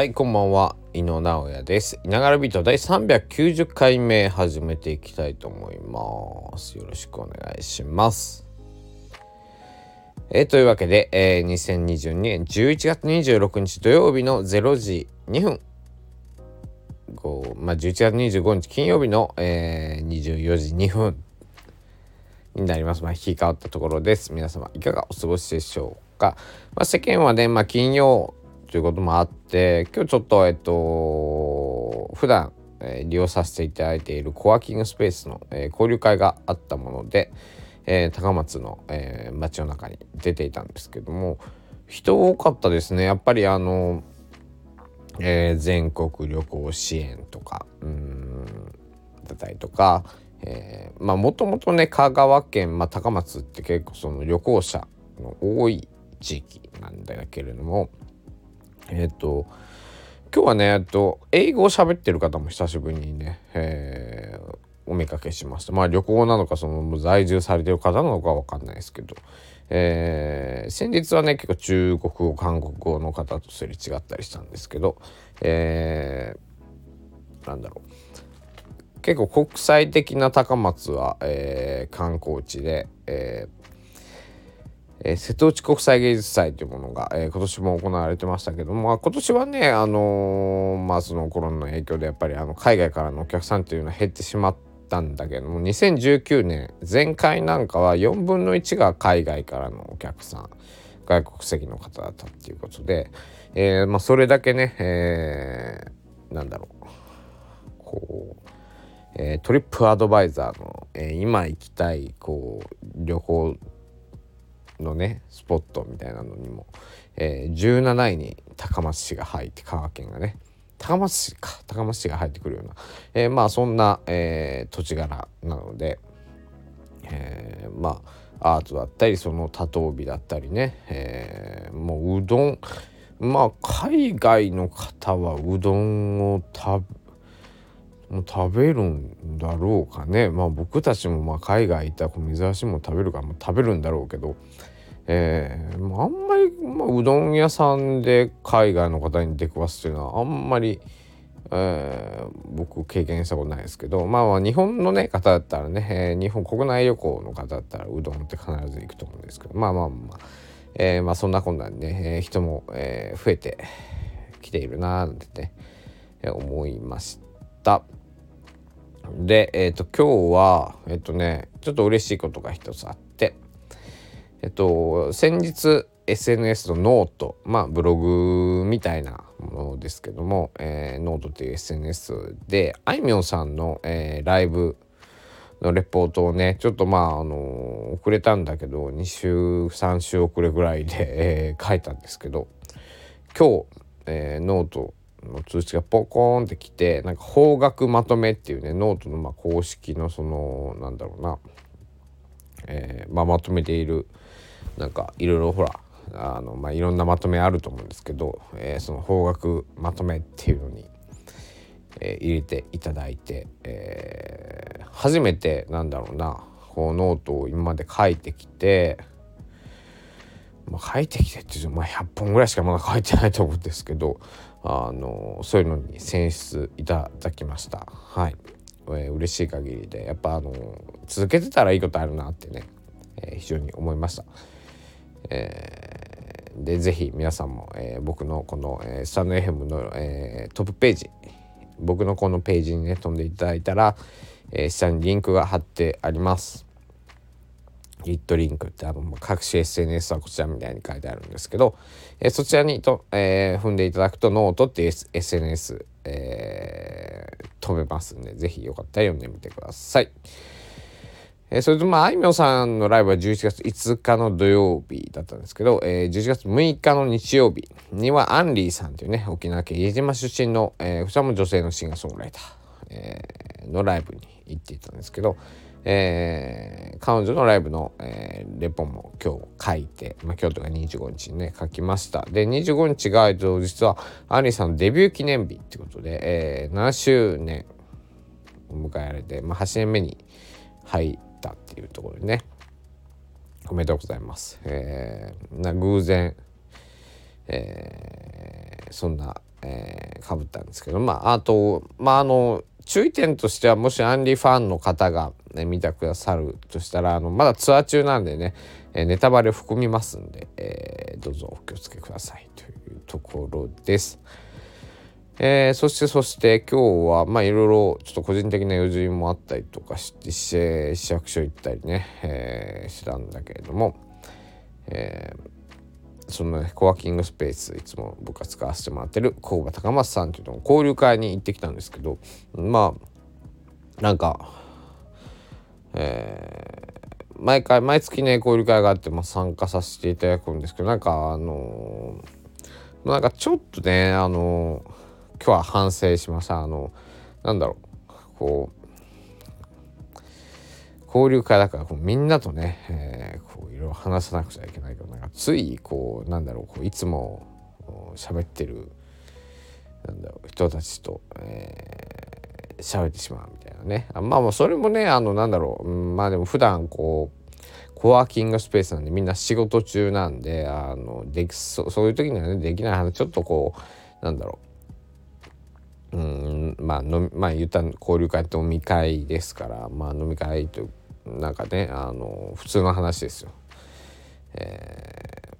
はい、こんばんは。井野直哉です。いながらビート第390回目始めていきたいと思います。よろしくお願いします。えーというわけで、えー2022年11月26日土曜日の0時2分。こうまあ、11月25日金曜日の、えー24時2分になります。まあ、引き換わったところです。皆様いかがお過ごしでしょうか。まあ、世間はね、まあ、金曜ということもあって、今日ちょっと、えっと、普段、え利用させていただいているコワーキングスペースの、え交流会があったもので、え高松の、え街の中に出ていたんですけども、人多かったですね。やっぱりあの、えー全国旅行支援とかうんだったりとか、えーまあもともとね香川県、まあ、高松って結構その旅行者の多い地域なんだけれどもえっ、と今日はねえっと英語を喋ってる方も久しぶりにね、えーお見かけしました。まあ旅行なのかその在住されてる方なのかわかんないですけど、えー先日はね結構中国語韓国語の方とすれ違ったりしたんですけど、えーなんだろう。結構国際的な高松は、えー観光地で、えーえー瀬戸内国際芸術祭というものが、えー今年も行われてましたけども、まあ、今年はね、あのーまあ、そのコロナの影響でやっぱりあの海外からのお客さんっていうのは減ってしまったんだけども2019年前回なんかは4分の1が海外からのお客さん外国籍の方だったっていうことで、えーまあ、それだけね、えーなんだろうこう、トリップアドバイザーの、え今行きたいこう旅行のねスポットみたいなのにも、えー17位に高松市が入って香川県がね。高松市か。高松市が入ってくるような、えーまあそんな、えー土地柄なので、えーまあアートだったりその多頭美だったりね、えーもううどん。まあ海外の方はうどんを食べ食べるんだろうかね。まあ僕たちもまあ海外行ったらこう水橋も食べるからもう食べるんだろうけど、えーあんまり、まあ、うどん屋さんで海外の方に出くわすというのはあんまり、えー僕経験したことないですけどまあまあ日本のね方だったらね、えー日本国内旅行の方だったらうどんって必ず行くと思うんですけどまあまあまあ、えーまあそんなこんなんでね、え人も、え増えてきているなーなんてね、え思いました。で、えっ、と、今日は、えっ、とね、ちょっと嬉しいことが一つあって、えっ、と、先日、SNS のノート、まあ、ブログみたいなものですけども、えーノートっていう SNS で、あいみょんさんの、えーライブのレポートをね、ちょっとまあ、あの遅れたんだけど、2週、3週遅れぐらいで、えー書いたんですけど、今日、えーノートの通知がポコーンってきてなんか邦楽まとめっていうねノートのまあ公式のそのなんだろうな、えーまあ、まとめているなんかいろいろほらあの、まあ、いろんなまとめあると思うんですけど、えーその方角まとめっていうのに、えー入れていただいて、えー初めてなんだろうなこうノートを今まで書いてきてまあ、書いてきてっていうと、まあ、100本ぐらいしかまだ書いてないと思うんですけどあのそういうのに選出いただきました。はい、えー嬉しい限りでやっぱあの続けてたらいいことあるなってね、え非常に思いました、えーでぜひ皆さんも、えー僕のこの、えースタンド FM の、えートップページ僕のこのページにね飛んでいただいたら、えー下にリンクが貼ってあります lit.link ってあの各種 SNS はこちらみたいに書いてあるんですけど、えーそちらにと、えー踏んでいただくとノートって S- SNS、えー飛べますんでぜひよかったら読んでみてください。えーそれとまああいみょんさんのライブは11月5日の土曜日だったんですけど、えー11月6日の日曜日にはアンリーさんというね沖縄県飯島出身の、えーこちらも女性のシンガーソングライター、えーのライブに行っていたんですけど、えー彼女のライブの、えーレポも今日書いて、まあ、今日とか25日にね書きました。で25日が、実はアンリーさんのデビュー記念日ってことで、えー7周年を迎えられて、まあ、8年目に入ってたっていうところでねおめでとうございます。えーな偶然、えー、そんな、えー、かぶったんですけどまああとまああの注意点としてはもしアンリファンの方が、ね、見てくださるとしたらあのまだツアー中なんでね、えネタバレ含みますんで、えー、どうぞお気をつけくださいというところです。えー、そしてそして今日はまあいろいろちょっと個人的な用事もあったりとかして市役所行ったりね、えー、したんだけれども、えー、そのねコワーキングスペースいつも僕が使わせてもらってる工場高松さんというの交流会に行ってきたんですけどまあなんか、えー、毎回毎月ね交流会があって、まあ、参加させていただくんですけどなんかあのー、なんかちょっとねあのー今日は反省しました。あのなんだろう。こう交流会だからこうみんなとね、えー、こういろいろ話さなくちゃいけないけどなんかついこうなんだろうこういつも喋ってるなんだろう人たちと、えー、喋ってしまうみたいなね。あまあもうそれもねあのなんだろう、うん、まあでも普段こうコワーキングスペースなんでみんな仕事中なんであのできそそういう時にはねできない話ちょっとこうなんだろう。うんまあのまあ言った交流会って飲み会ですからまあ飲み会となんかねあの普通の話ですよ。え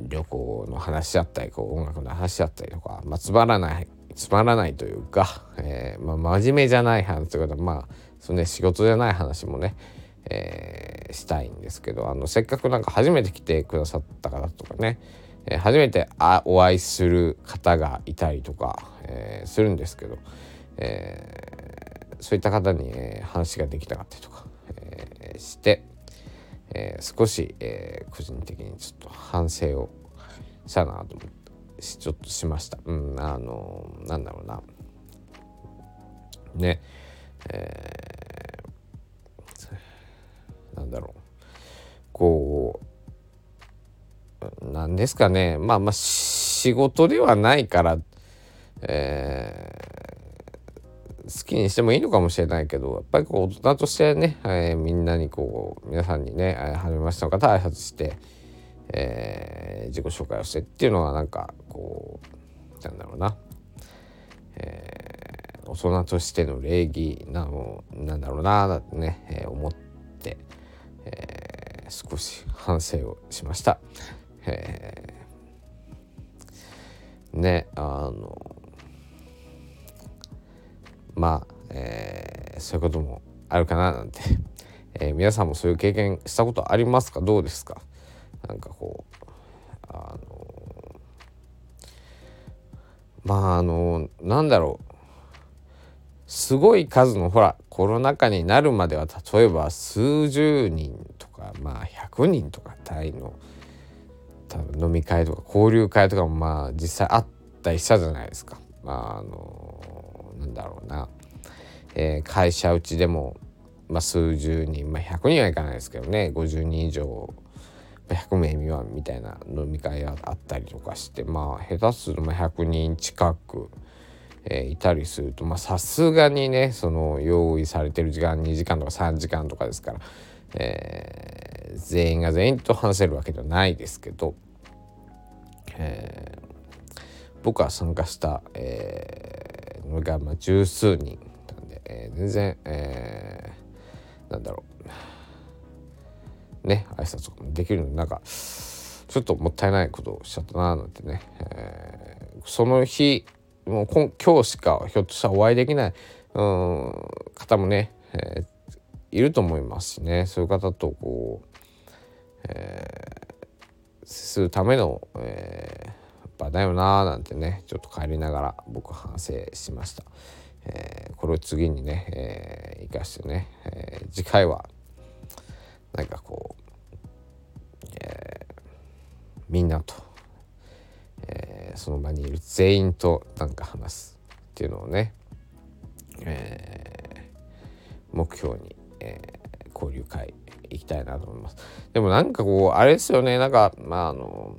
ー、旅行の話だったりこう音楽の話だったりとか、まあ、つまらないつまらないというか、えー、まあ、真面目じゃない話というかまあその、ね、仕事じゃない話もね、えー、したいんですけどあのせっかくなんか初めて来てくださった方とかねえー、初めてあお会いする方がいたりとか、えー、するんですけど、えー、そういった方に、えー、話ができなかったりとか、えー、して、えー、少し、えー、個人的にちょっと反省をしたなと思ってちょっとしました。うん、あのなんだろうな。ね、えー、なんだろう。こうですかねまあまあ仕事ではないから、えー、好きにしてもいいのかもしれないけどやっぱりこう大人としてね、えー、みんなにこう皆さんにね初めましての方挨拶して、えー、自己紹介をしてっていうのはなんかこうなんだろうな、えー、大人としての礼儀なのなんだろうなだってね、えー、思って、えー、少し反省をしました。え、ねあのまあ、えー、そういうこともあるかななんて、えー、皆さんもそういう経験したことありますか？どうですか？なんかこうあのまああのなんだろう。すごい数のほらコロナ禍になるまでは例えば数十人とかまあ100人とか単位の多分飲み会とか交流会とかもまあ実際あったりしたじゃないですか。まああのなんだろうな、えー、会社うちでも、まあ、数十人、まあ、100人はいかないですけどね50人以上100名未満みたいな飲み会があったりとかしてまあ下手すると100人近く、えー、いたりするとまあさすがにねその用意されてる時間2時間とか3時間とかですから、えー全員が全員と話せるわけではないですけど、えー、僕は参加した、えー、のがまあ十数人なんで、えー、全然、えー、なんだろう。ね挨拶とかもできるのなんかちょっともったいないことをしちゃったななんてね、えー、その日もう今日しかひょっとしたらお会いできないうん方もね、えー、いると思いますしね。そういう方とこうえー、するための、えー、場だよなーなんてねちょっと帰りながら僕反省しました。えー、これを次にね、えー、生かしてね、えー、次回はなんかこう、えー、みんなと、えー、その場にいる全員となんか話すっていうのをね、えー、目標に、えー、交流会いきたいなと思います。でもなんかこうあれですよね。なんかまああの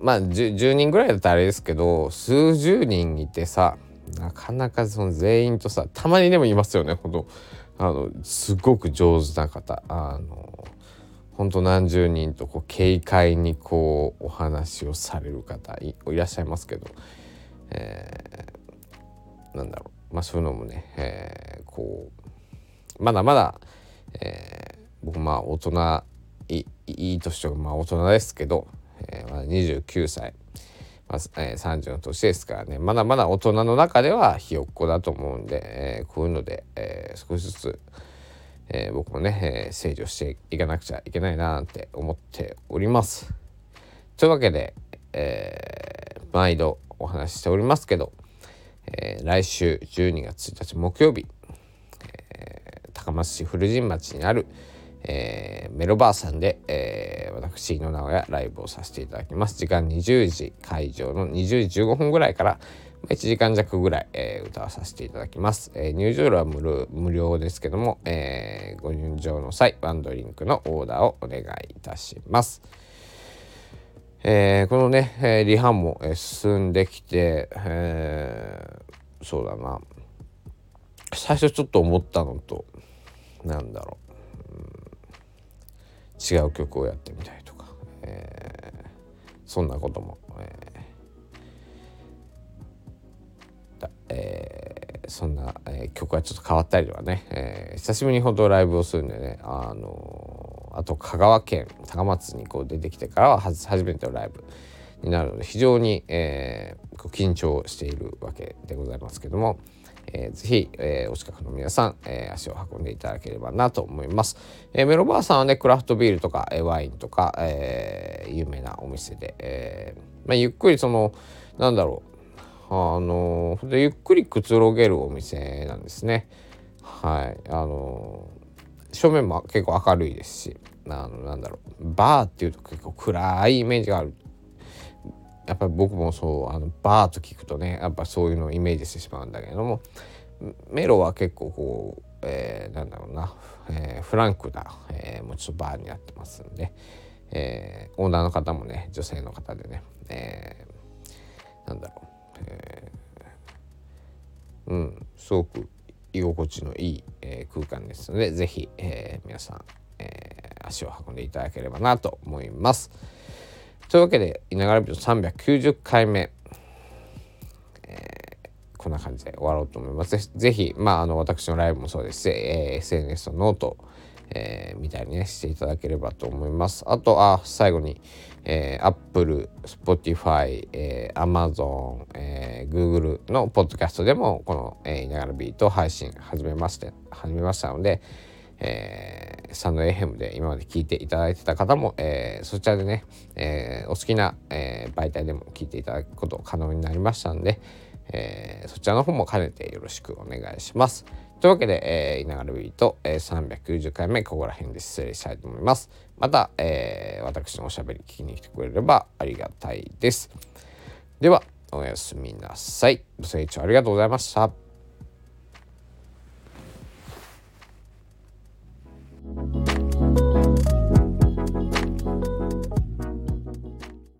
まあ 10, 10, 人ぐらいだったらあれですけど数十人いてさなかなかその全員とさたまにでもいますよね。ほんとあのすごく上手な方。あのほんと何十人とこう軽快にこうお話をされる方いらっしゃいますけど、えー、なんだろう。まあそういうのもね、え、こうまだまだ、えー、僕まあ大人いいい年とまあ大人ですけど、えー、まだ29歳、まあえー、30の年ですからねまだまだ大人の中ではひよっこだと思うんで、えー、こういうので、えー、少しずつえー、僕もね、えー、整理をしていかなくちゃいけないなって思っております。というわけで、えー、毎度お話ししておりますけど、えー、来週12月1日木曜日、高松市古神町にある、えー、メロバーさんで、えー、私の名古屋ライブをさせていただきます時間20時会場の20時15分ぐらいから、1時間弱ぐらい、えー、歌わさせていただきます。えー、入場料は無料ですけども、えー、ご入場の際、ワンドリンクのオーダーをお願いいたします。えー、このね、えー、リハも、えー、進んできて、えー、そうだな最初ちょっと思ったのとなんだろう、うん、違う曲をやってみたいとか、えー、そんなことも、えーえー、そんな、えー、曲がちょっと変わったりとかね、えー、久しぶりに本当ライブをするんでね、あのあと香川県高松にこう出てきてからは初めてのライブになるので非常に、えー、緊張しているわけでございますけども、えー、ぜひ、えー、お近くの皆さん、えー、足を運んでいただければなと思います。え、メロバーさんはねクラフトビールとか、え、ワインとか、え、有名なお店で、えまあ、ゆっくりそのなんだろうあのでゆっくりくつろげるお店なんですね。はいあの正面も結構明るいですしあのなんだろうバーっていうと結構暗いイメージがあるやっぱり僕もそうあのバーと聞くとねやっぱそういうのをイメージしてしまうんだけれどもメロは結構こう、えー、なんだろうな、えー、フランクな、えー、もうちょっとバーになってますんで、えー、オーナーの方もね女性の方でね、えー、なんだろうえー、うんすごく居心地のいい、えー、空間ですので是非、えー、皆さん、えー、足を運んでいただければなと思います。というわけで「いながらビ390回目」、こんな感じで終わろうと思います。ぜひ、まあ、あの私のライブもそうですし、えー、SNS のノート、えー、みたいにねしていただければと思います。あとあ最後に、えー、Apple、Spotify、えー、Amazon、えー、Google のポッドキャストでもこの、えー、いながらビート配信始めまして始めましたので、えー、サンドエヘムで今まで聞いていただいてた方も、えー、そちらでね、えー、お好きな、えー、媒体でも聞いていただくこと可能になりましたので、えー、そちらの方も兼ねてよろしくお願いします。というわけで、えー、いながらビート、えー、390回目ここら辺で失礼したいと思います。また、えー、私のおしゃべり聞きに来てくれればありがたいです。では、おやすみなさい。ご清聴ありがとうございました。